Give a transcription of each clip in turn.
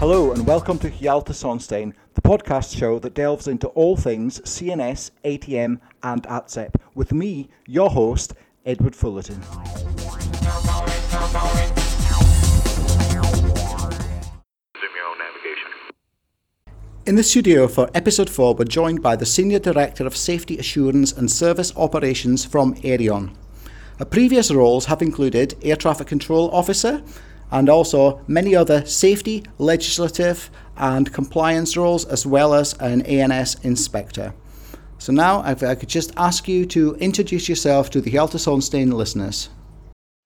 Hello and welcome to Hjalta Sonstein, the podcast show that delves into all things CNS, ATM, and ATSEP, with me, your host, Edward Fullerton. In the studio for episode 4, we're joined by the Senior Director of Safety Assurance and Service Operations from Aireon. Her previous roles have included Air Traffic Control Officer, and also many other safety, legislative, and compliance roles, as well as an ANS inspector. So now, if I could just ask you to introduce yourself to the Hjalta Sonstein listeners.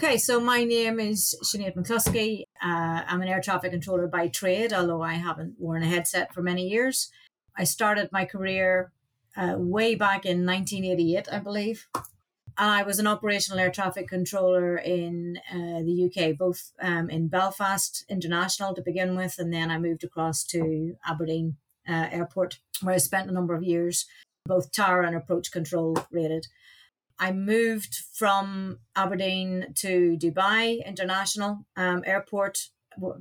Okay, so my name is Sinead McCloskey. Uh, I'm an air traffic controller by trade, although I haven't worn a headset for many years. I started my career uh, way back in 1988, I believe, I was an operational air traffic controller in uh, the UK, both um, in Belfast International to begin with, and then I moved across to Aberdeen uh, Airport, where I spent a number of years, both tower and approach control rated. I moved from Aberdeen to Dubai International um, Airport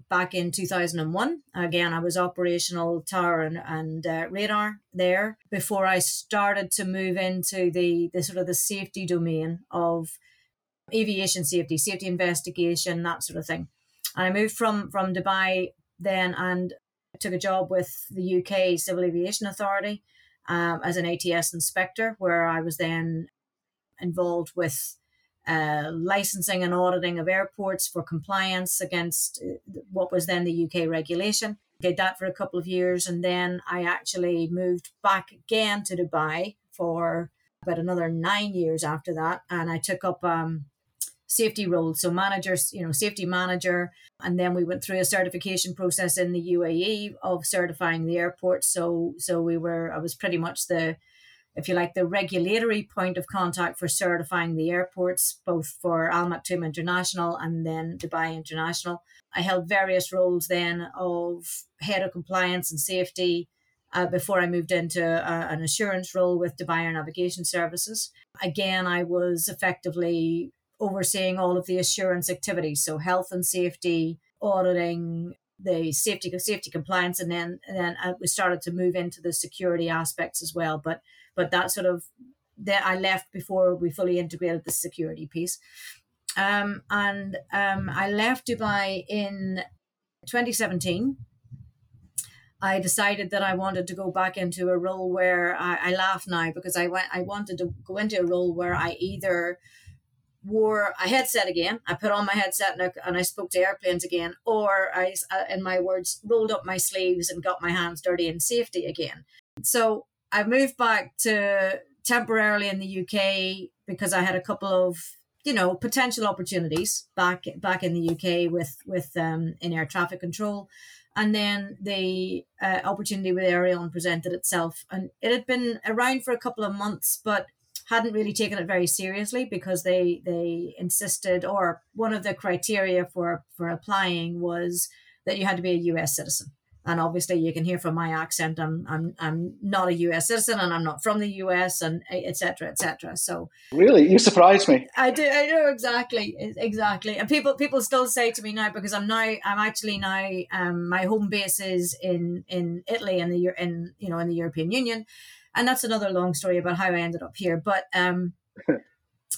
back in 2001. Again, I was operational tower and, and uh, radar there before I started to move into the, the sort of the safety domain of aviation safety, safety investigation, that sort of thing. And I moved from, from Dubai then and took a job with the UK Civil Aviation Authority um, as an ATS inspector, where I was then involved with uh, licensing and auditing of airports for compliance against uh, what was then the UK regulation. Did that for a couple of years, and then I actually moved back again to Dubai for about another nine years after that, and I took up um, safety roles, so managers, you know, safety manager, and then we went through a certification process in the UAE of certifying the airport. So, so we were, I was pretty much the if you like, the regulatory point of contact for certifying the airports, both for Al Maktoum International and then Dubai International. I held various roles then of head of compliance and safety uh, before I moved into uh, an assurance role with Dubai Air Navigation Services. Again, I was effectively overseeing all of the assurance activities, so health and safety, auditing, the safety safety compliance, and then then uh, we started to move into the security aspects as well. But but that sort of that I left before we fully integrated the security piece. Um, and um, I left Dubai in 2017. I decided that I wanted to go back into a role where I, I laugh now because I went. I wanted to go into a role where I either wore a headset again. I put on my headset and I, and I spoke to airplanes again, or I, uh, in my words, rolled up my sleeves and got my hands dirty in safety again. So I moved back to temporarily in the UK because I had a couple of you know potential opportunities back back in the UK with with um, in air traffic control, and then the uh, opportunity with Aireon presented itself, and it had been around for a couple of months, but hadn't really taken it very seriously because they they insisted or one of the criteria for for applying was that you had to be a US citizen. And obviously you can hear from my accent i'm i'm, I'm not a us citizen and i'm not from the us and etc etc so really? You surprised me. I do i know exactly exactly. And people people still say to me now because i'm now i'm actually now um my home base is in in italy in the in you know in the european union and that's another long story about how i ended up here but um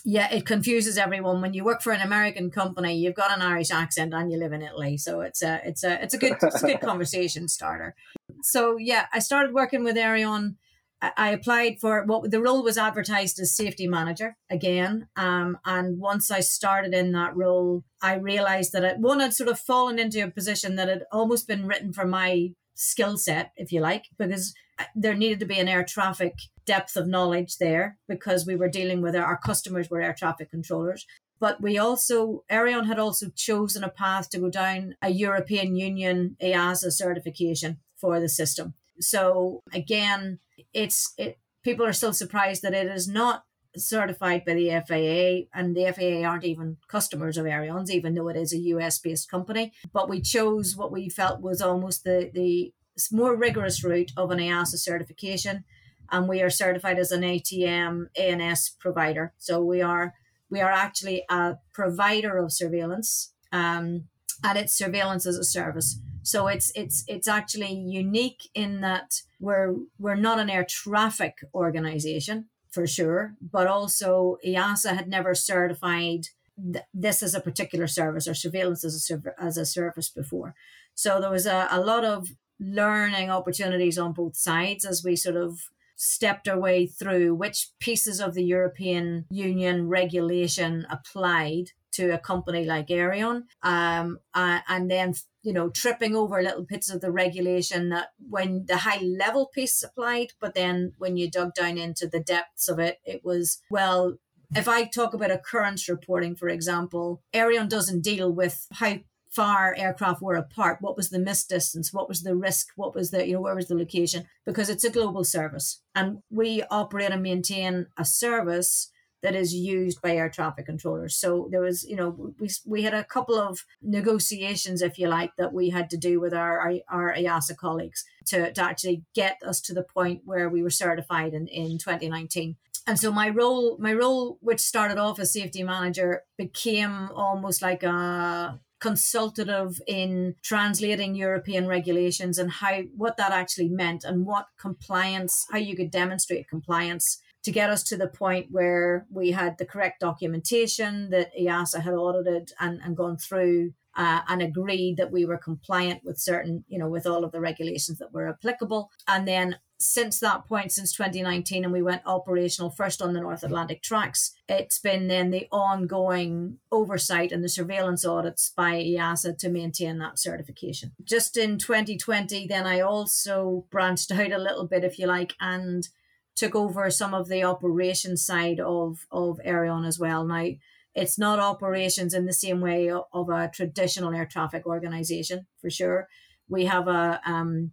yeah, it confuses everyone. When you work for an American company, you've got an Irish accent and you live in Italy, so it's a it's a it's a good it's a good conversation starter. So yeah, I started working with Aireon. I applied for what the role was advertised as safety manager again. Um, and once I started in that role, I realized that it, one had sort of fallen into a position that had almost been written for my skill set, if you like, because there needed to be an air traffic depth of knowledge there because we were dealing with our, our customers were air traffic controllers. But we also, Aireon had also chosen a path to go down a European Union EASA certification for the system. So again, it's it, people are still surprised that it is not certified by the FAA, and the FAA aren't even customers of Aireon's, even though it is a US based company. But we chose what we felt was almost the the more rigorous route of an EASA certification, and we are certified as an ATM ANS provider. So we are we are actually a provider of surveillance, um, and it's surveillance as a service. So it's it's it's actually unique in that we're we're not an air traffic organization for sure, but also EASA had never certified th- this as a particular service or surveillance as a serv- as a service before. So there was a, a lot of learning opportunities on both sides as we sort of stepped our way through which pieces of the European Union regulation applied to a company like Aireon, um, uh, and then you know tripping over little bits of the regulation that when the high level piece applied, but then when you dug down into the depths of it, it was well. If I talk about occurrence reporting, for example, Aireon doesn't deal with how far aircraft were apart what was the miss distance what was the risk what was the you know where was the location because it's a global service and we operate and maintain a service that is used by air traffic controllers. So there was, you know, we, we had a couple of negotiations, if you like, that we had to do with our, our, our EASA colleagues to, to actually get us to the point where we were certified in, in 2019 and so my role my role which started off as safety manager became almost like a consultative in translating european regulations and how what that actually meant and what compliance how you could demonstrate compliance to get us to the point where we had the correct documentation that EASA had audited and, and gone through uh, and agreed that we were compliant with certain, you know, with all of the regulations that were applicable. And then since that point, since 2019, and we went operational first on the North Atlantic tracks, it's been then the ongoing oversight and the surveillance audits by EASA to maintain that certification. Just in 2020, then I also branched out a little bit, if you like, and took over some of the operation side of of Aireon as well. Now it's not operations in the same way of a traditional air traffic organization for sure. We have a um,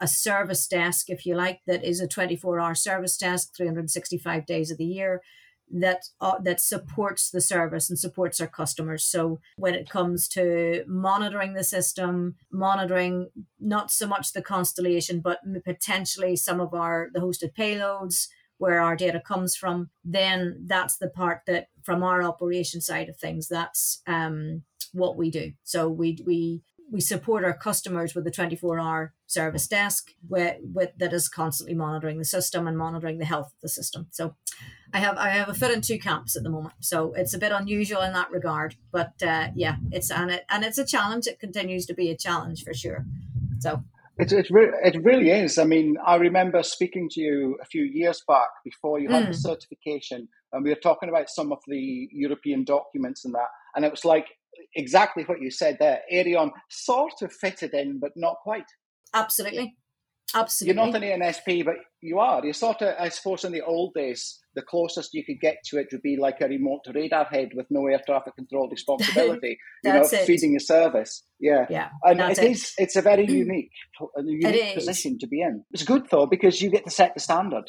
a service desk, if you like, that is a 24 hour service desk, 365 days of the year that uh, that supports the service and supports our customers. So when it comes to monitoring the system, monitoring not so much the constellation, but potentially some of our the hosted payloads where our data comes from, then that's the part that from our operation side of things, that's um, what we do. So we we we support our customers with a 24 hour service desk with, with, that is constantly monitoring the system and monitoring the health of the system. So I have I have a foot in two camps at the moment. So it's a bit unusual in that regard. But uh, yeah, it's and it and it's a challenge. It continues to be a challenge for sure. So it, it, re- it really is. I mean, I remember speaking to you a few years back before you had mm. the certification, and we were talking about some of the European documents and that. And it was like exactly what you said there. Aireon sort of fitted in, but not quite. Absolutely. Absolutely. You're not an ANSP, but you are. You're sort of, I suppose, in the old days, the closest you could get to it would be like a remote radar head with no air traffic control responsibility. you know, it. feeding a service. Yeah, yeah. And it, it is. It's a very unique, unique position to be in. It's good though because you get to set the standard.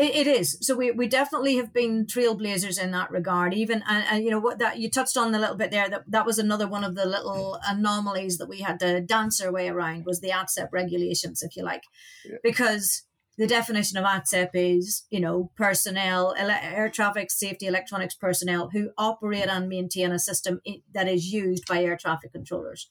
It, is. So we, we definitely have been trailblazers in that regard. Even and, and you know what that you touched on a little bit there. That that was another one of the little anomalies that we had to dance our way around was the ATSEP regulations, if you like, yeah. because the definition of ATSEP is you know personnel, ele- air traffic safety electronics personnel who operate and maintain a system that is used by air traffic controllers.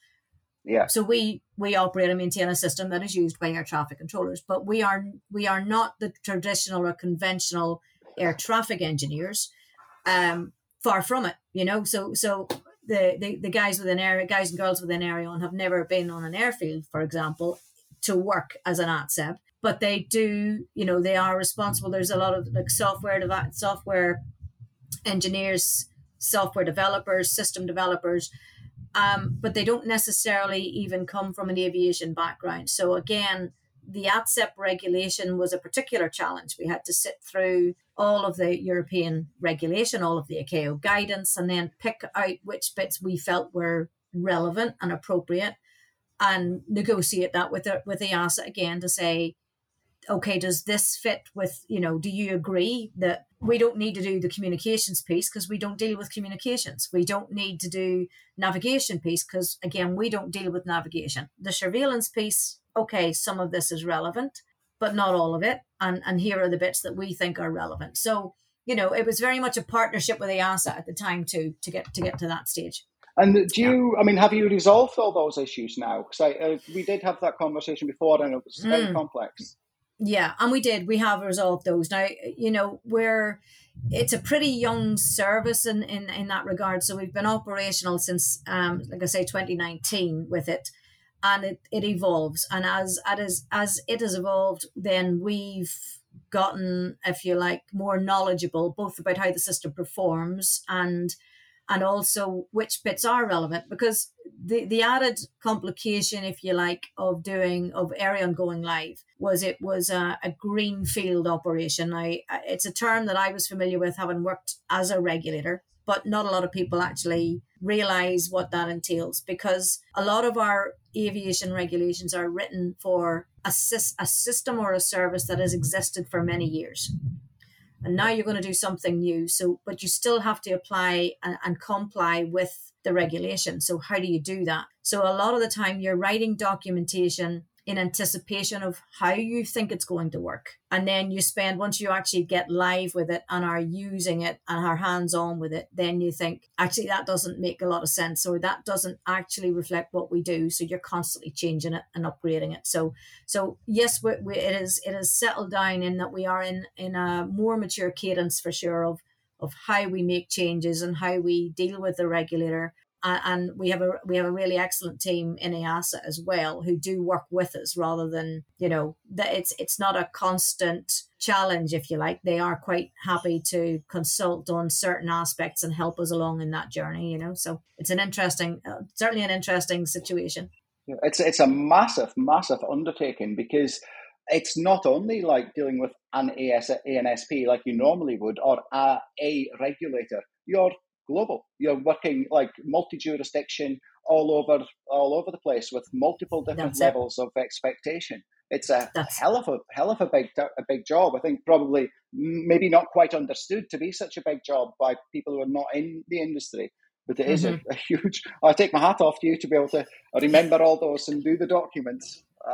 Yeah. So we we operate and maintain a system that is used by air traffic controllers, but we are we are not the traditional or conventional air traffic engineers. Um, far from it, you know. So so the, the, the guys within air guys and girls with within Aireon have never been on an airfield, for example, to work as an ATSEP, but they do, you know, they are responsible. There's a lot of like software dev- software engineers, software developers, system developers um, but they don't necessarily even come from an aviation background. So again, the ATSEP regulation was a particular challenge. We had to sit through all of the European regulation, all of the ICAO guidance, and then pick out which bits we felt were relevant and appropriate, and negotiate that with the, with the EASA again to say, okay, does this fit with, you know, do you agree that we don't need to do the communications piece because we don't deal with communications. We don't need to do navigation piece because again, we don't deal with navigation. The surveillance piece, okay, some of this is relevant, but not all of it. And and here are the bits that we think are relevant. So, you know, it was very much a partnership with EASA at the time to to get to get to that stage. And do you, I mean, have you resolved all those issues now? Because uh, we did have that conversation before and it was very mm. complex. Yeah, and we did. We have resolved those. Now, you know, we're it's a pretty young service in, in, in that regard. So we've been operational since, um, like I say, 2019 with it, and it, it evolves. And as as as it has evolved, then we've gotten, if you like, more knowledgeable both about how the system performs and and also which bits are relevant because the, the added complication, if you like, of doing of Aireon going live was it was a, a greenfield operation. I it's a term that I was familiar with having worked as a regulator, but not a lot of people actually realize what that entails because a lot of our aviation regulations are written for a, a system or a service that has existed for many years and now you're going to do something new. So but you still have to apply and, and, comply with the regulation. So how do you do that? So a lot of the time you're writing documentation in anticipation of how you think it's going to work. And then you spend, once you actually get live with it and are using it and are hands on with it, then you think, actually, that doesn't make a lot of sense or that doesn't actually reflect what we do. So you're constantly changing it and upgrading it. So, so yes, we, we, it is, it has settled down in that we are in, in a more mature cadence for sure of, of how we make changes and how we deal with the regulator and we have a we have a really excellent team in EASA as well who do work with us rather than you know that it's it's not a constant challenge if you like. They are quite happy to consult on certain aspects and help us along in that journey you know. So it's an interesting uh, certainly an interesting situation. It's it's a massive massive undertaking because it's not only like dealing with an AS, ANSP like you normally would or a, a regulator. You're global. You're working like multi-jurisdiction all over all over the place with multiple different That's levels it. of expectation. It's a That's hell of a hell of a big a big job. I think probably maybe not quite understood to be such a big job by people who are not in the industry. But it is mm-hmm. a, a, huge. I take my hat off to you to be able to remember all those and do the documents.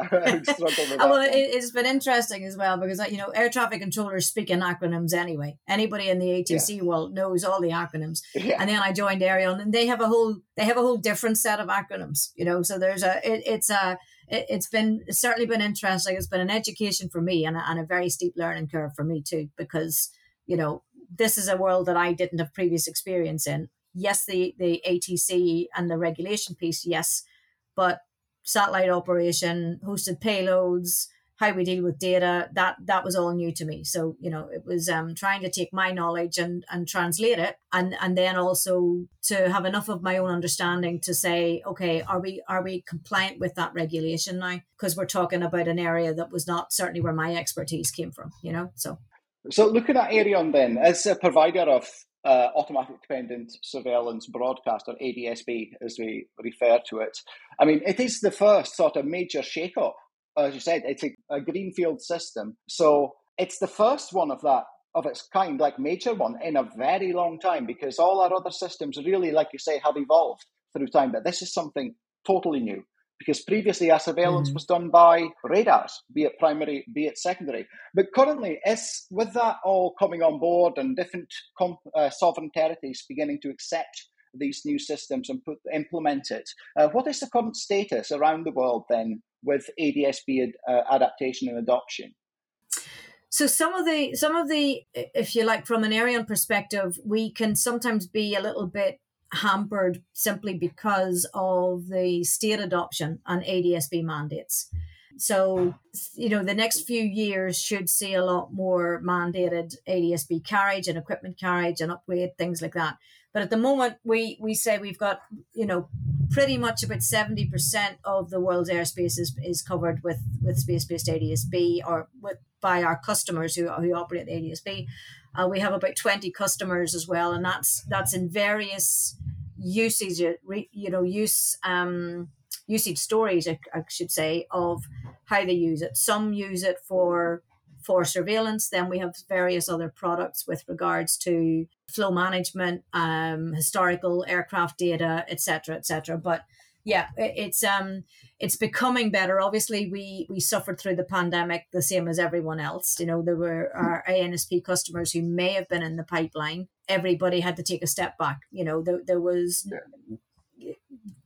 Oh, well, it, has been interesting as well because uh, you know air traffic controllers speak in acronyms anyway. Anybody in the ATC yeah. world knows all the acronyms. Yeah. And then I joined Aireon, and they have a whole they have a whole different set of acronyms. You know, so there's a it, it's a it, has been it's certainly been interesting. It's been an education for me and a, and a very steep learning curve for me too because you know this is a world that I didn't have previous experience in. Yes, the the ATC and the regulation piece, yes, but satellite operation, hosted payloads, how we deal with data, that that was all new to me. So, you know, it was um, trying to take my knowledge and, and translate it and, and then also to have enough of my own understanding to say, okay, are we are we compliant with that regulation now? Because we're talking about an area that was not certainly where my expertise came from, you know. So so looking at Aireon then, as a provider of uh, automatic dependent surveillance broadcast, or ADSB as we refer to it. I mean, it is the first sort of major shake-up. As you said, it's a, a greenfield system. So it's the first one of that of its kind, like major one, in a very long time, because all our other systems really, like you say, have evolved through time. But this is something totally new because previously our surveillance mm-hmm. was done by radars, be it primary, be it secondary. But currently, is with that all coming on board and different comp, uh, sovereign territories beginning to accept these new systems and put implement it, uh, what is the current status around the world then with ADSB ad, uh, adaptation and adoption? So some of the some of the, if you like, from an Aireon perspective, we can sometimes be a little bit hampered simply because of the state adoption on ADSB mandates. So, you know, the next few years should see a lot more mandated ADSB carriage and equipment carriage and upgrade, things like that. But at the moment, we, we say we've got, you know, pretty much about 70% of the world's airspace is, is covered with, with space-based ADSB or with, by our customers who, who operate the ADSB. Uh, we have about 20 customers as well, and that's that's in various usage, you know, use um, usage stories, I, I should say, of how they use it. Some use it for for surveillance. Then we have various other products with regards to flow management, um, historical aircraft data, etc., etc. But yeah, it's um it's becoming better. Obviously, we we suffered through the pandemic the same as everyone else. You know, there were our ANSP customers who may have been in the pipeline. Everybody had to take a step back. You know, there, there was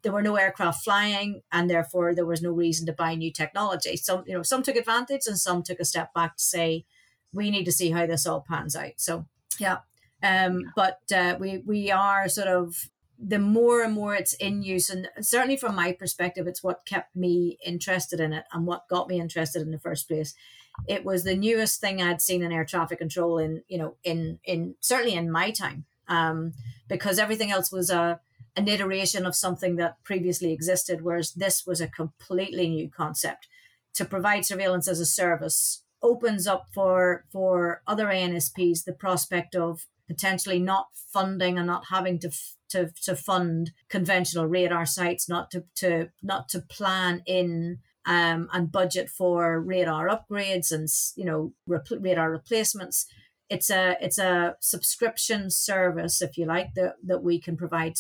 there were no aircraft flying, and therefore there was no reason to buy new technology. Some you know some took advantage, and some took a step back to say we need to see how this all pans out. So yeah, um, but uh, we we are sort of the more and more it's in use, and certainly from my perspective, it's what kept me interested in it and what got me interested in the first place. It was the newest thing I'd seen in air traffic control in you know in in certainly in my time, um, because everything else was a an iteration of something that previously existed, whereas this was a completely new concept. To provide surveillance as a service opens up for for other ANSPs the prospect of potentially not funding and not having to to, to fund conventional radar sites, not to, to not to plan in um, and budget for radar upgrades and you know rep- radar replacements. It's a it's a subscription service, if you like, that that we can provide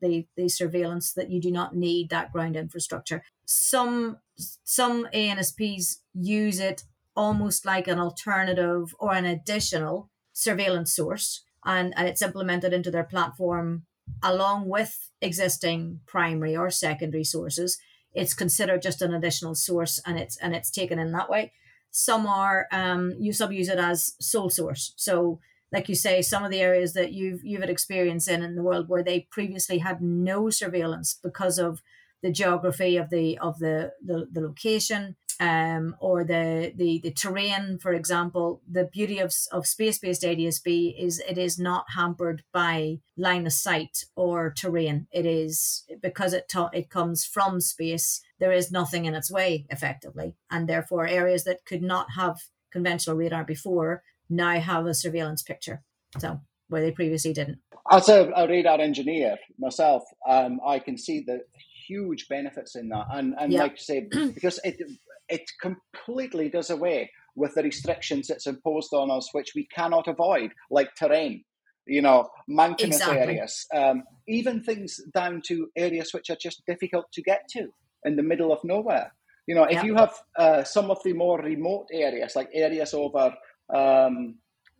the the surveillance that you do not need that ground infrastructure. Some some ANSPs use it almost like an alternative or an additional surveillance source and, and it's implemented into their platform along with existing primary or secondary sources. It's considered just an additional source and it's and it's taken in that way. Some are um you sub use it as sole source. So like you say some of the areas that you've you've had experience in in the world where they previously had no surveillance because of the geography of the of the the, the location um, or the, the the terrain, for example, the beauty of, of space-based ADSB is it is not hampered by line of sight or terrain. It is because it it comes from space. There is nothing in its way, effectively, and therefore areas that could not have conventional radar before now have a surveillance picture. So where they previously didn't. As a, a radar engineer myself, um, I can see the huge benefits in that, and and yep. like you say, because it it completely does away with the restrictions that's imposed on us, which we cannot avoid, like terrain, you know, mountainous exactly. areas, um, even things down to areas which are just difficult to get to in the middle of nowhere. You know, if you have uh, some of the more remote areas, like areas over, um,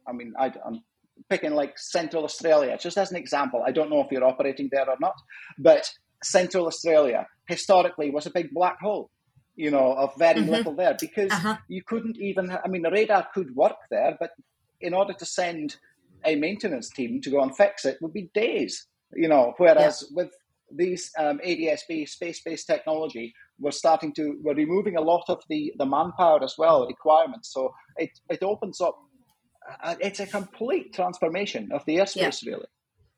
I mean, I, am picking like Central Australia, just as an example. I don't know if you're operating there or not, but Central Australia historically was a big black hole you know, of very mm-hmm. little there because uh-huh. you couldn't even, I mean, the radar could work there, but in order to send a maintenance team to go and fix it would be days, you know, whereas yeah. with these um, ADSB space-based technology, we're starting to, we're removing a lot of the, the manpower as well, requirements. So it, it opens up, uh, it's a complete transformation of the airspace, yeah. really.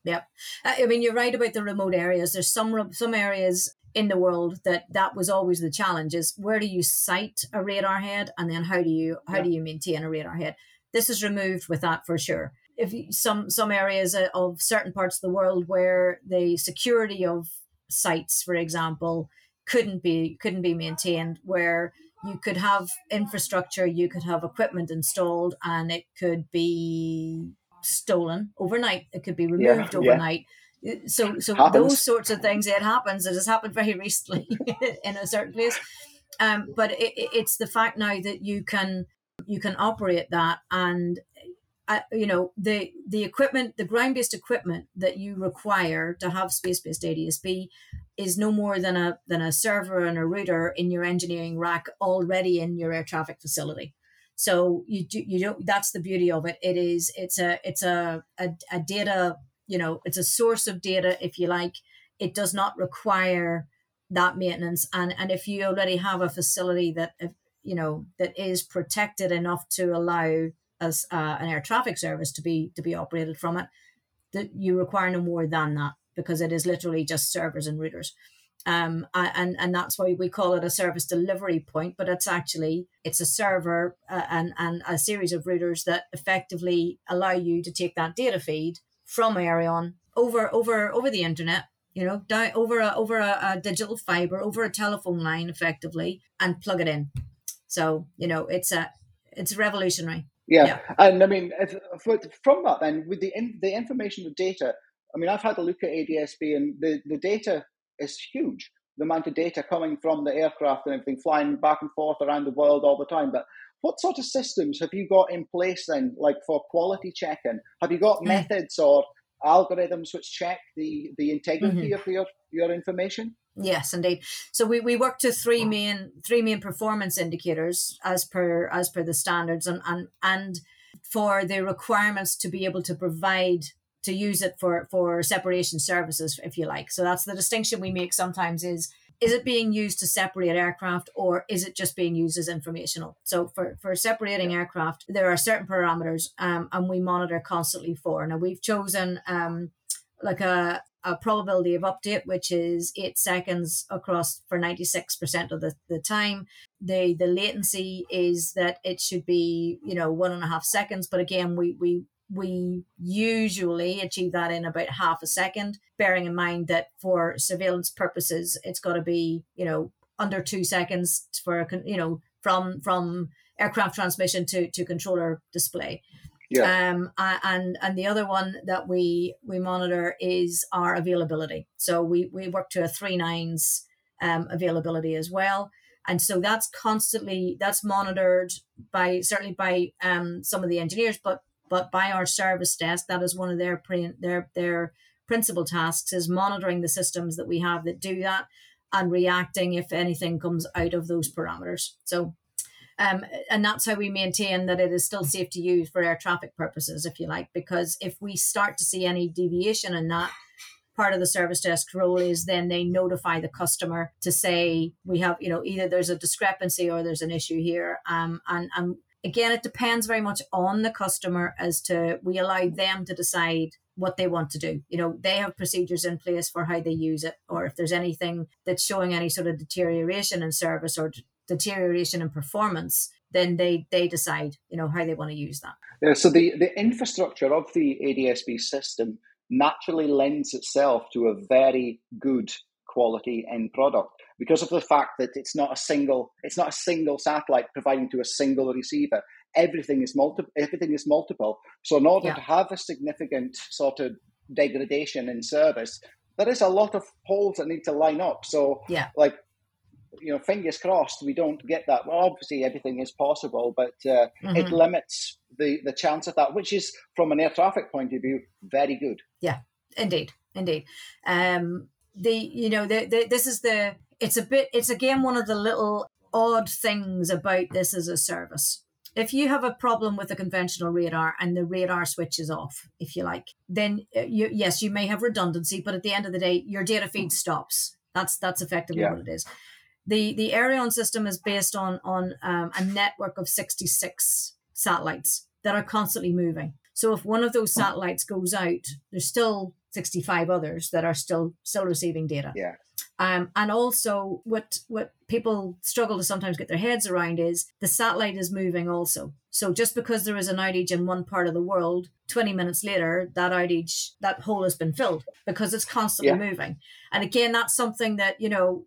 Yep. Uh, I mean, you're right about the remote areas. There's some some areas in the world that that was always the challenge is where do you site a radar head and then how do you how yeah. do you maintain a radar head this is removed with that for sure if you, some some areas of certain parts of the world where the security of sites for example couldn't be couldn't be maintained where you could have infrastructure you could have equipment installed and it could be stolen overnight. It could be removed yeah, overnight. Yeah so so happens. those sorts of things it happens. It has happened very recently in a certain place. Um, but it, it's the fact now that you can you can operate that and uh, you know the the equipment the ground based equipment that you require to have space based ADSB is no more than a than a server and a router in your engineering rack already in your air traffic facility so you do you don't that's the beauty of it. It is it's a it's a, a, a data you know it's a source of data if you like. It does not require that maintenance. And and if you already have a facility that you know that is protected enough to allow as uh, an air traffic service to be to be operated from it that you require no more than that because it is literally just servers and routers um, and and that's why we call it a service delivery point but it's actually it's a server uh, and and a series of routers that effectively allow you to take that data feed from Aireon over over over the internet you know down over a over a, a, digital fiber over a telephone line effectively and plug it in. So you know it's a it's revolutionary. Yeah, yeah. and i mean if, from that then with the in, the information the data i mean i've had a look at adsb and the, the data is huge the amount of data coming from the aircraft and everything flying back and forth around the world all the time but what sort of systems have you got in place then, like for quality checking? Have you got mm. methods or algorithms which check the the integrity mm-hmm. of your your information. Yes, indeed. So we, we work to three main three main performance indicators as per as per the standards and and and for the requirements to be able to provide to use it for for separation services, if you like. So that's the distinction we make sometimes is is it being used to separate aircraft or is it just being used as informational? So for, for separating yeah. aircraft, there are certain parameters um, and we monitor constantly for. Now we've chosen um, like a, a probability of update, which is eight seconds across for 96% of the, the time. The the latency is that it should be, you know, one and a half seconds. But again, we we we usually achieve that in about half a second, bearing in mind that for surveillance purposes, it's got to be, you know, under two seconds for, you know, from from aircraft transmission to, to controller display. Yeah. Um, and and the other one that we we monitor is our availability. So we we work to a three nines um, availability as well, and so that's constantly that's monitored by certainly by um, some of the engineers, but but by our service desk, that is one of their pre- their their principal tasks is monitoring the systems that we have that do that and reacting if anything comes out of those parameters. So, um, and that's how we maintain that it is still safe to use for air traffic purposes, if you like, because if we start to see any deviation in that, part of the service desk role is then they notify the customer to say we have you know either there's a discrepancy or there's an issue here um, and and again, it depends very much on the customer as to we allow them to decide what they want to do. You know, they have procedures in place for how they use it, or if there's anything that's showing any sort of deterioration in service or deterioration in performance, then they they decide, you know, how they want to use that. Yeah, so the, the infrastructure of the ADSB system naturally lends itself to a very good quality end product because of the fact that it's not a single it's not a single satellite providing to a single receiver. Everything is multiple everything is multiple. So in order yeah. to have a significant sort of degradation in service there is a lot of holes that need to line up. So yeah. like you know fingers crossed we don't get that. Well obviously everything is possible but uh, mm-hmm. it limits the the chance of that which is from an air traffic point of view very good. Yeah. Indeed. Indeed. Um the you know the, the this is the it's a bit it's again one of the little odd things about this as a service. If you have a problem with a conventional radar and the radar switches off if you like then uh, you, yes you may have redundancy but at the end of the day your data feed stops. That's that's effectively yeah. what it is. The the Aireon system is based on on um, a network of 66 satellites that are constantly moving. So if one of those satellites goes out there's still 65 others that are still still receiving data. Yeah um, and also, what what people struggle to sometimes get their heads around is the satellite is moving also. So just because there is an outage in one part of the world, 20 minutes later, that outage, that hole has been filled because it's constantly yeah. moving. And again, that's something that you know,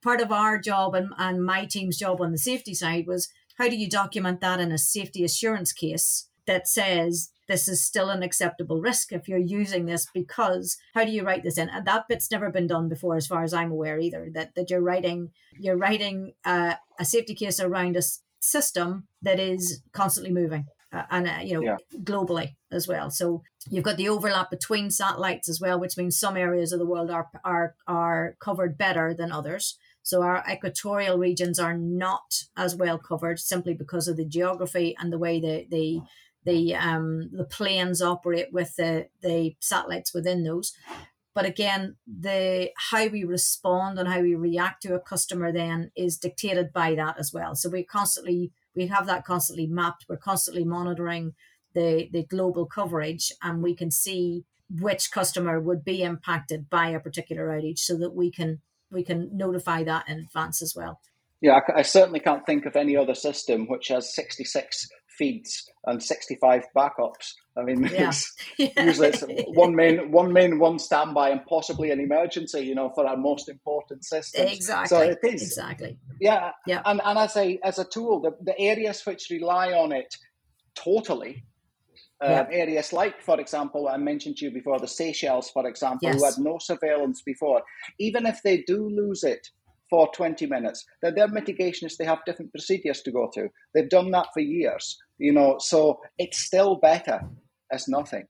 part of our job and, and my team's job on the safety side was how do you document that in a safety assurance case that says this is still an acceptable risk if you're using this because how do you write this in? And that bit's never been done before as far as i'm aware either that that you're writing you're writing uh, a safety case around a system that is constantly moving uh, and uh, you know yeah. globally as well. So you've got the overlap between satellites as well which means some areas of the world are are are covered better than others. So our equatorial regions are not as well covered simply because of the geography and the way the the the um, the planes operate with the the satellites within those. But again, the how we respond and how we react to a customer then is dictated by that as well. So we constantly we have that constantly mapped. We're constantly monitoring the the global coverage, and we can see which customer would be impacted by a particular outage, so that we can we can notify that in advance as well. Yeah, I, I certainly can't think of any other system which has 66 feeds and 65 backups. I mean, yeah. It's, usually it's one main, one main, one standby, and possibly an emergency. You know, for our most important systems. Exactly. So it is exactly. Yeah. Yeah. And and as a as a tool, the, the areas which rely on it totally. Uh, Areas like, for example, I mentioned to you before, the Seychelles, for example, yes. who had no surveillance before. Even if they do lose it, for 20 minutes. They're, they're mitigationists, they have different procedures to go through. They've done that for years, you know, so it's still better as nothing.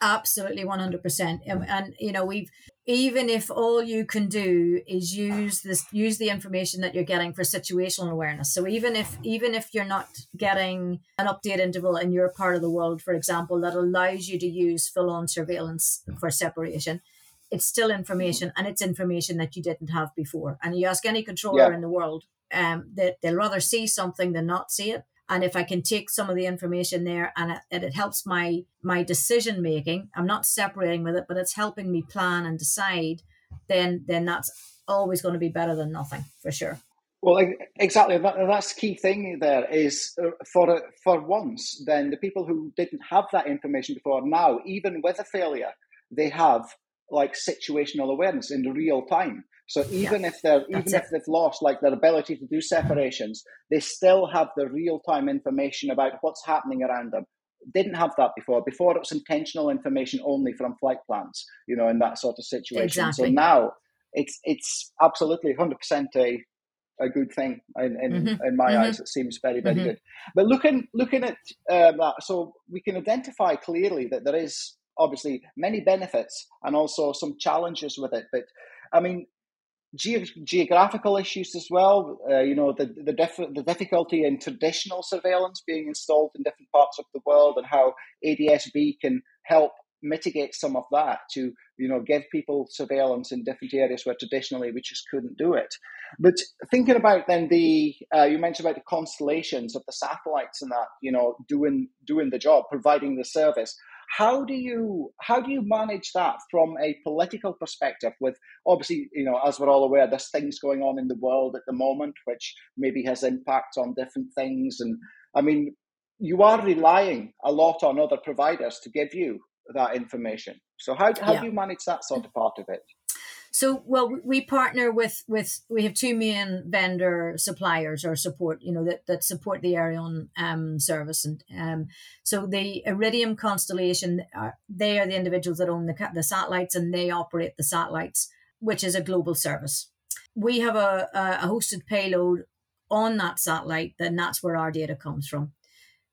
Absolutely, one hundred percent. And you know, we've even if all you can do is use this, use the information that you're getting for situational awareness. So even if even if you're not getting an update interval in your part of the world, for example, that allows you to use full on surveillance for separation, it's still information, and it's information that you didn't have before. And you ask any controller yeah. in the world, um, that they'll rather see something than not see it and if i can take some of the information there and it, it helps my my decision making i'm not separating with it but it's helping me plan and decide then then that's always going to be better than nothing for sure. Well exactly that's the key thing there is uh, for for once then the people who didn't have that information before now even with a failure they have like situational awareness in real time so even yeah, if they're even if they've lost like their ability to do separations, they still have the real time information about what's happening around them. Didn't have that before. Before it was intentional information only from flight plans, you know, in that sort of situation. Exactly. So now it's it's absolutely hundred percent a a good thing in in, mm-hmm. in my mm-hmm. eyes. It seems very very mm-hmm. good. But looking looking at uh, that, so we can identify clearly that there is obviously many benefits and also some challenges with it. But I mean, Ge- geographical issues as well. Uh, you know, the the, the difficulty in traditional surveillance being installed in different parts of the world, and how ADSB can help mitigate some of that to you know give people surveillance in different areas where traditionally we just couldn't do it. But thinking about then the uh, you mentioned about the constellations of the satellites and that you know doing doing the job, providing the service. How do you how do you manage that from a political perspective? With obviously, you know, as we're all aware, there's things going on in the world at the moment which maybe has impact on different things. And I mean, you are relying a lot on other providers to give you that information. So how how yeah. do you manage that sort of part of it? So, well, we partner with with we have two main vendor suppliers or support, you know, that that support the Aireon um, service, and um, so the Iridium constellation, are, they are the individuals that own the the satellites and they operate the satellites, which is a global service. We have a, a hosted payload on that satellite, then that's where our data comes from.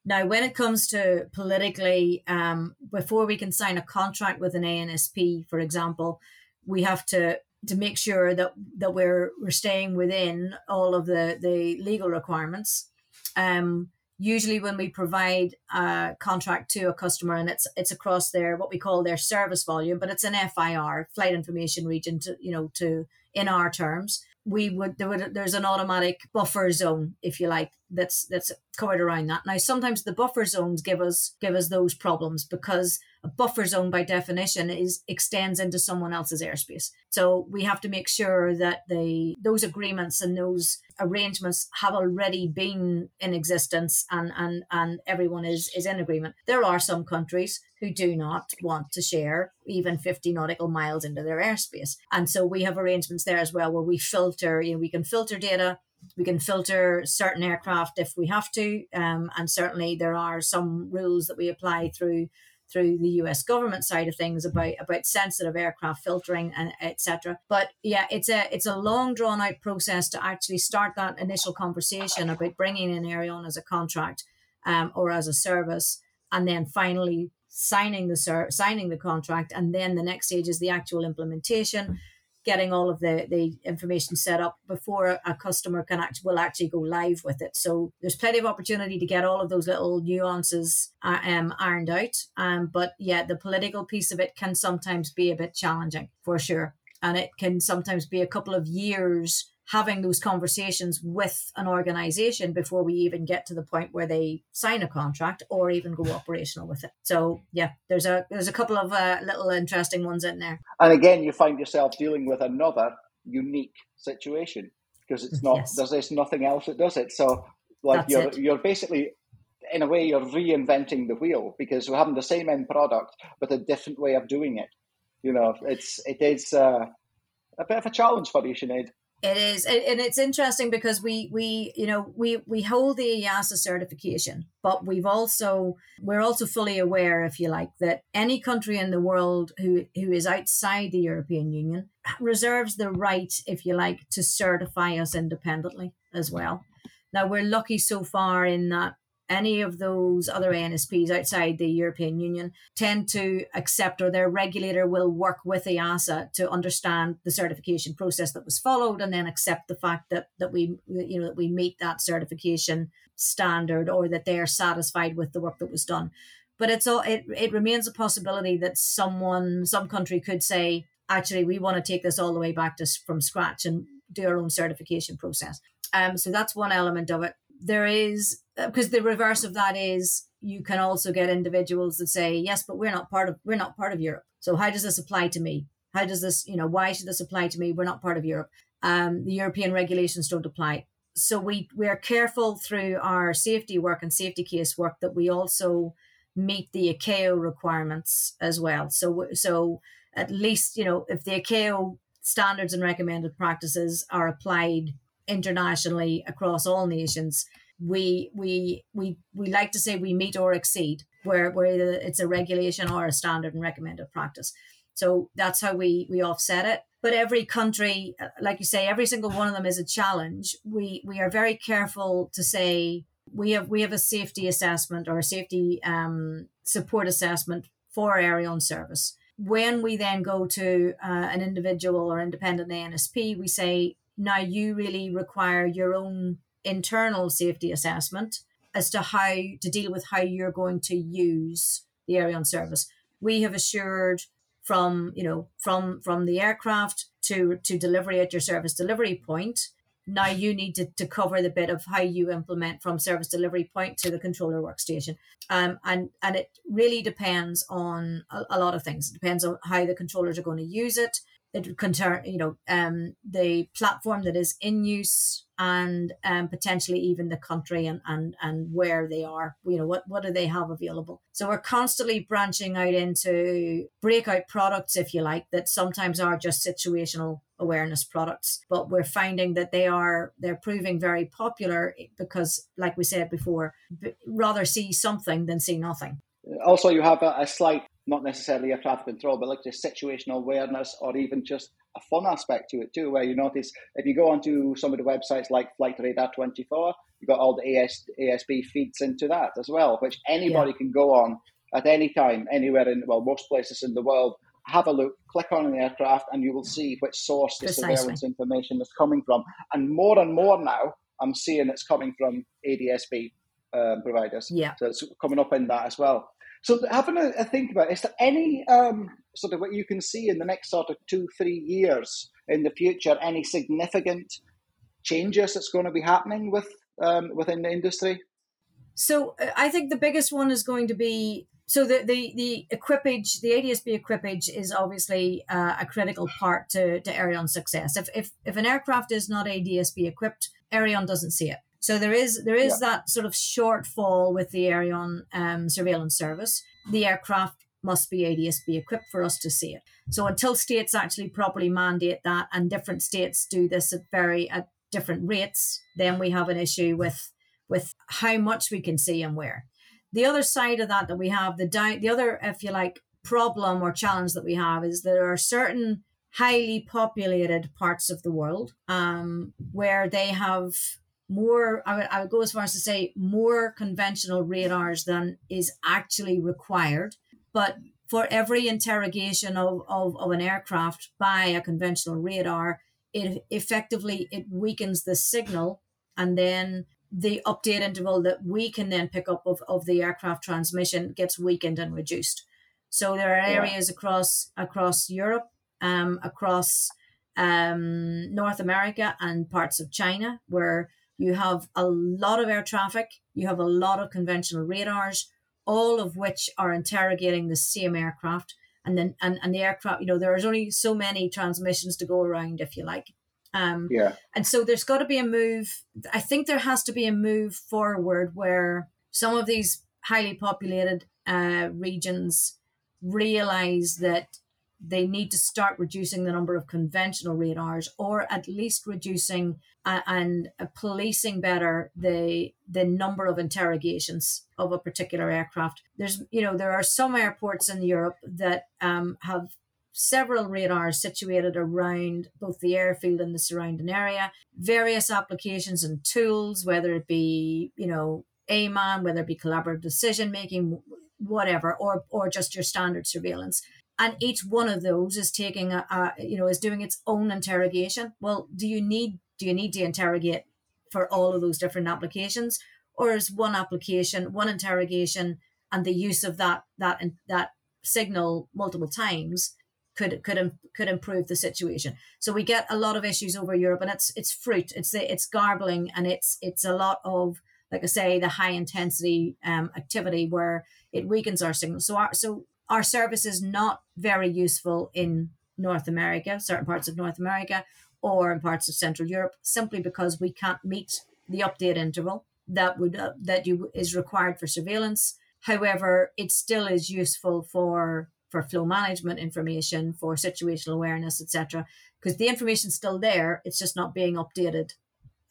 Now, when it comes to politically, um, before we can sign a contract with an ANSP, for example, we have to to make sure that that we're we're staying within all of the the legal requirements. Um, usually, when we provide a contract to a customer, and it's it's across their what we call their service volume, but it's an FIR, flight information region, to you know to in our terms, we would there would there's an automatic buffer zone, if you like, that's that's covered around that. Now, sometimes the buffer zones give us give us those problems because a buffer zone by definition is extends into someone else's airspace. So we have to make sure that the those agreements and those arrangements have already been in existence and and and everyone is is in agreement. There are some countries who do not want to share even 50 nautical miles into their airspace. And so we have arrangements there as well where we filter, you know, we can filter data we can filter certain aircraft if we have to, um, and certainly there are some rules that we apply through through the US government side of things about about sensitive aircraft filtering and etc. But yeah, it's a it's a long drawn out process to actually start that initial conversation about bringing in Aireon as a contract um, or as a service, and then finally signing the ser- signing the contract, and then the next stage is the actual implementation getting all of the, the information set up before a customer can act, will actually go live with it. So there's plenty of opportunity to get all of those little nuances uh, um, ironed out. Um, but yeah, the political piece of it can sometimes be a bit challenging for sure. And it can sometimes be a couple of years having those conversations with an organization before we even get to the point where they sign a contract or even go operational with it. So yeah, there's a there's a couple of uh, little interesting ones in there. And again, you find yourself dealing with another unique situation because it's not yes. there's, there's nothing else that does it. So like That's you're it. you're basically in a way you're reinventing the wheel because we're having the same end product but a different way of doing it. You know, it's it is uh, a bit of a challenge for you, Sinead. It is, and it's interesting because we we you know we we hold the EASA certification, but we've also we're also fully aware, if you like, that any country in the world who who is outside the European Union reserves the right, if you like, to certify us independently as well. Now we're lucky so far in that any of those other ANSPs outside the European Union tend to accept or their regulator will work with EASA to understand the certification process that was followed and then accept the fact that that we you know that we meet that certification standard or that they are satisfied with the work that was done. But it's all it, it remains a possibility that someone some country could say actually we want to take this all the way back to from scratch and do our own certification process. Um, so that's one element of it. There is because uh, the reverse of that is you can also get individuals that say yes, but we're not part of we're not part of Europe. So how does this apply to me? How does this you know why should this apply to me? We're not part of Europe. Um, the European regulations don't apply. So we we are careful through our safety work and safety case work that we also meet the ICAO requirements as well. So so at least you know if the ICAO standards and recommended practices are applied internationally across all nations, we we we we like to say we meet or exceed where where it's a regulation or a standard and recommended practice. So that's how we we offset it. But every country, like you say, every single one of them is a challenge. We we are very careful to say we have we have a safety assessment or a safety um, support assessment for Aireon service. When we then go to uh, an individual or independent ANSP, we say now you really require your own internal safety assessment as to how to deal with how you're going to use the Aireon service. We have assured from you know from from the aircraft to to delivery at your service delivery point. Now you need to, to cover the bit of how you implement from service delivery point to the controller workstation. Um, and and it really depends on a, a lot of things. It depends on how the controllers are going to use it it can turn you know um, the platform that is in use and um, potentially even the country and, and and where they are you know what what do they have available? So we're constantly branching out into breakout products if you like that sometimes are just situational awareness products but we're finding that they are they're proving very popular because like we said before rather see something than see nothing. Also you have a, a slight not necessarily a traffic control, but like just situational awareness or even just a fun aspect to it too, where you notice if you go onto some of the websites like Flight Radar 24, you've got all the AS, ASB feeds into that as well, which anybody yeah. can go on at any time, anywhere in, well, most places in the world, have a look, click on an aircraft, and you will see which source the Precisely. surveillance information is coming from. And more and more now, I'm seeing it's coming from ADSB um, providers. Yeah. So it's coming up in that as well. So having a, a think about, it, is there any um, sort of what you can see in the next sort of two, three years in the future, any significant changes that's going to be happening with um, within the industry? So uh, I think the biggest one is going to be so the the the equipage, the ADSB equipage is obviously uh, a critical part to to Aireon success. If if if an aircraft is not ADSB equipped, Aireon doesn't see it. So there is there is yeah. that sort of shortfall with the Aireon um, surveillance service. The aircraft must be ADSB equipped for us to see it. So until states actually properly mandate that, and different states do this at very at different rates, then we have an issue with with how much we can see and where. The other side of that that we have the di- the other, if you like, problem or challenge that we have is there are certain highly populated parts of the world um, where they have more I would, I would go as far as to say more conventional radars than is actually required but for every interrogation of, of, of an aircraft by a conventional radar it effectively it weakens the signal and then the update interval that we can then pick up of, of the aircraft transmission gets weakened and reduced so there are areas yeah. across across europe um, across um, north america and parts of china where you have a lot of air traffic, you have a lot of conventional radars, all of which are interrogating the same aircraft. And then and, and the aircraft, you know, there's only so many transmissions to go around, if you like. Um, yeah. And so there's got to be a move. I think there has to be a move forward where some of these highly populated uh, regions realize that they need to start reducing the number of conventional radars or at least reducing uh, and uh, policing better the the number of interrogations of a particular aircraft there's you know there are some airports in europe that um, have several radars situated around both the airfield and the surrounding area various applications and tools whether it be you know AMAN, whether it be collaborative decision making, whatever, or or just your standard surveillance. And each one of those is taking a, a you know is doing its own interrogation. Well, do you need do you need to interrogate for all of those different applications, or is one application one interrogation and the use of that that that signal multiple times could could could improve the situation. So we get a lot of issues over Europe, and it's it's fruit, it's it's garbling, and it's it's a lot of like I say the high intensity um, activity where it weakens our signal. So our so our service is not very useful in North America, certain parts of North America, or in parts of Central Europe, simply because we can't meet the update interval that would uh, that you is required for surveillance. However, it still is useful for for flow management information, for situational awareness, etc. Because the information's still there, it's just not being updated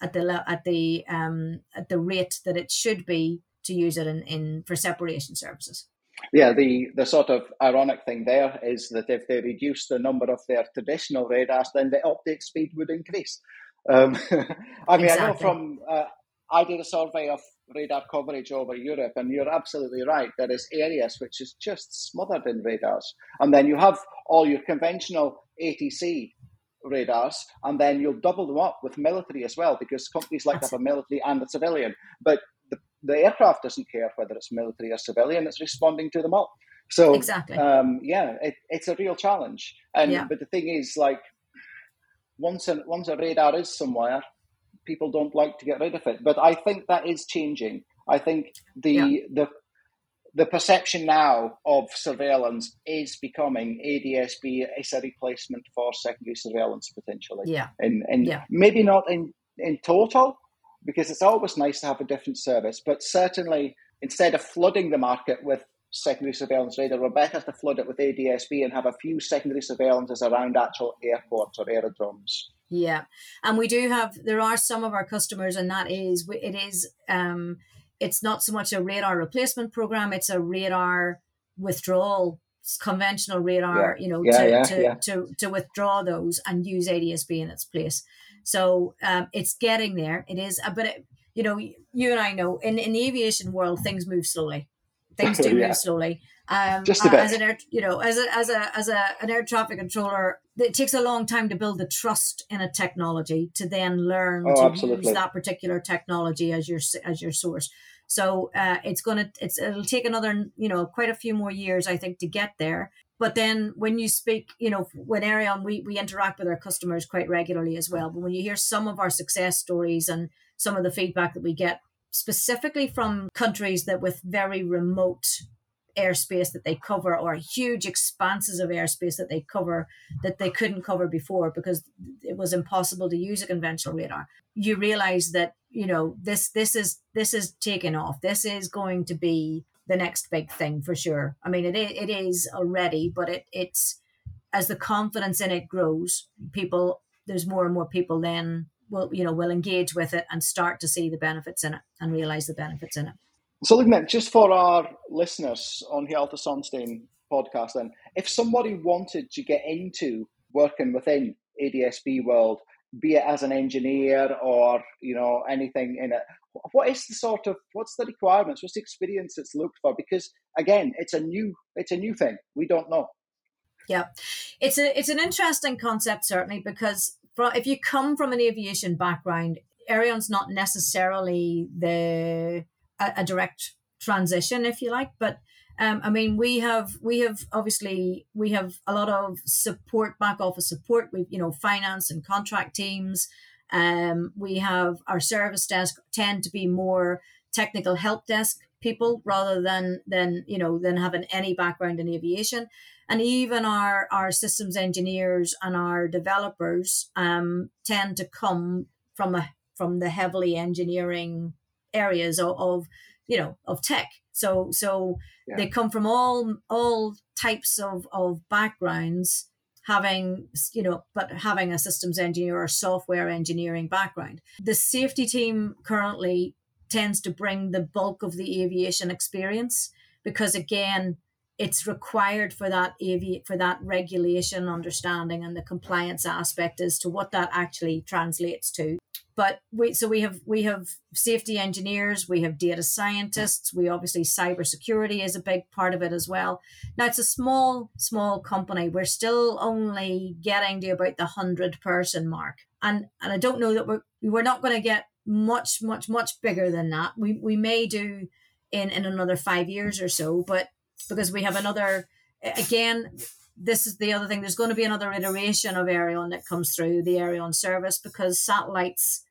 at the at the um, at the rate that it should be to use it in, in for separation services. Yeah, the, the sort of ironic thing there is that if they reduce the number of their traditional radars, then the update speed would increase. Um, I mean, exactly. I know from uh, I did a survey of radar coverage over Europe, and you're absolutely right. There is areas which is just smothered in radars, and then you have all your conventional ATC radars, and then you'll double them up with military as well, because companies like to have a military and a civilian. But the, aircraft doesn't care whether it's military or civilian; it's responding to them all. So exactly, um, yeah, it, it's a real challenge. And yeah. but the thing is, like once a, once a radar is somewhere, people don't like to get rid of it. But I think that is changing. I think the yeah. the the perception now of surveillance is becoming ADSB is a replacement for secondary surveillance potentially. Yeah. And and yeah. maybe not in, in total, because it's always nice to have a different service, but certainly instead of flooding the market with secondary surveillance radar, we're better to flood it with ADSB and have a few secondary surveillances around actual airports or aerodromes. Yeah, and we do have there are some of our customers, and that is it is um it's not so much a radar replacement program; it's a radar withdrawal conventional radar, yeah. you know, yeah, to, yeah, to, to to withdraw those and use ADSB in its place. So um, it's getting there. It is, uh, but it, you know, you and I know in in the aviation world things move slowly. Things do move slowly. Um, Just a bit. as an air, you know, as a as a as a an air traffic controller, it takes a long time to build the trust in a technology to then learn oh, to absolutely. use that particular technology as your as your source. So uh, it's gonna it's it'll take another you know quite a few more years I think to get there. But then when you speak, you know, when Aireon, we, we interact with our customers quite regularly as well. But when you hear some of our success stories and some of the feedback that we get specifically from countries that with very remote airspace that they cover or huge expanses of airspace that they cover that they couldn't cover before because it was impossible to use a conventional radar you realize that you know this this is this is taking off this is going to be the next big thing for sure. I mean it, it is already but it it's as the confidence in it grows people there's more and more people then will you know will engage with it and start to see the benefits in it and realize the benefits in it. So, look, Nick, just for our listeners on Hjalta Sonstein podcast, then, if somebody wanted to get into working within ADSB world, be it as an engineer or you know anything in it, what is the sort of what's the requirements? What's the experience that's looked for? Because again, it's a new it's a new thing. We don't know. Yeah, it's a it's an interesting concept certainly because if you come from an aviation background, Aireon's not necessarily the a, a direct transition, if you like. But um, I mean, we have we have obviously we have a lot of support, back office support. We've you know finance and contract teams. Um, we have our service desk tend to be more technical help desk people rather than than you know than having any background in aviation and even our our systems engineers and our developers um, tend to come from a from the heavily engineering areas of, of you know of tech so so yeah. they come from all all types of of backgrounds having you know but having a systems engineer or software engineering background. The safety team currently tends to bring the bulk of the aviation experience because again it's required for that avi- for that regulation understanding and the compliance aspect as to what that actually translates to. But we so we have we have safety engineers we have data scientists we obviously cybersecurity is a big part of it as well. Now it's a small small company. We're still only getting to about the 100 person mark. And and i don't know that we're we're not going to get much much much bigger than that. We we may do in in another 5 years or so but because we have another again this is the other thing there's going to be another iteration of Aireon that comes through the Aireon service because satellites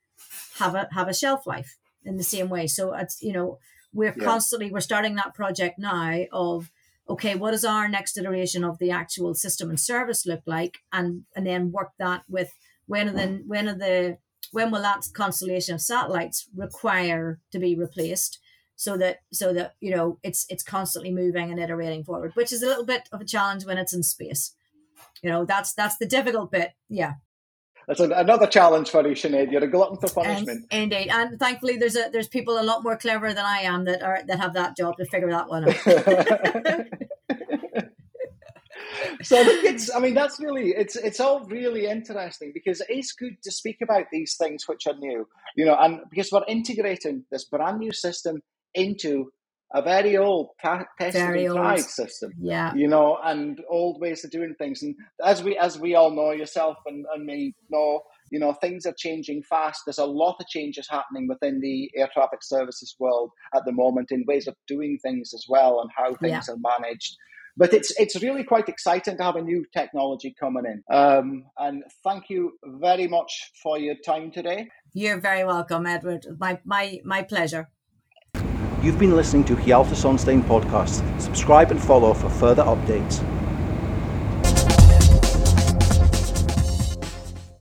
have a have a shelf life in the same way. So it's you know we're yeah. constantly we're starting that project now of okay what does our next iteration of the actual system and service look like? And and then work that with when are the when are the when will that constellation of satellites require to be replaced so that so that you know it's it's constantly moving and iterating forward which is a little bit of a challenge when it's in space you know that's that's the difficult bit yeah that's another challenge for you, Sinead. You're a glutton for punishment. And, indeed, and thankfully, there's a there's people a lot more clever than I am that are that have that job to figure that one out. so I think it's. I mean, that's really it's it's all really interesting because it is good to speak about these things which are new, you know, and because we're integrating this brand new system into a very old ta- tested very and tried old. system. Yeah. You know, and old ways of doing things. And as we as we all know, yourself and, and me know, you know, things are changing fast. There's a lot of changes happening within the air traffic services world at the moment in ways of doing things as well and how things yeah. are managed. But it's it's really quite exciting to have a new technology coming in. Um, and thank you very much for your time today. You're very welcome, Edward. My my my pleasure. You've been listening to Hjalta Sonstein podcast. Subscribe and follow for further updates.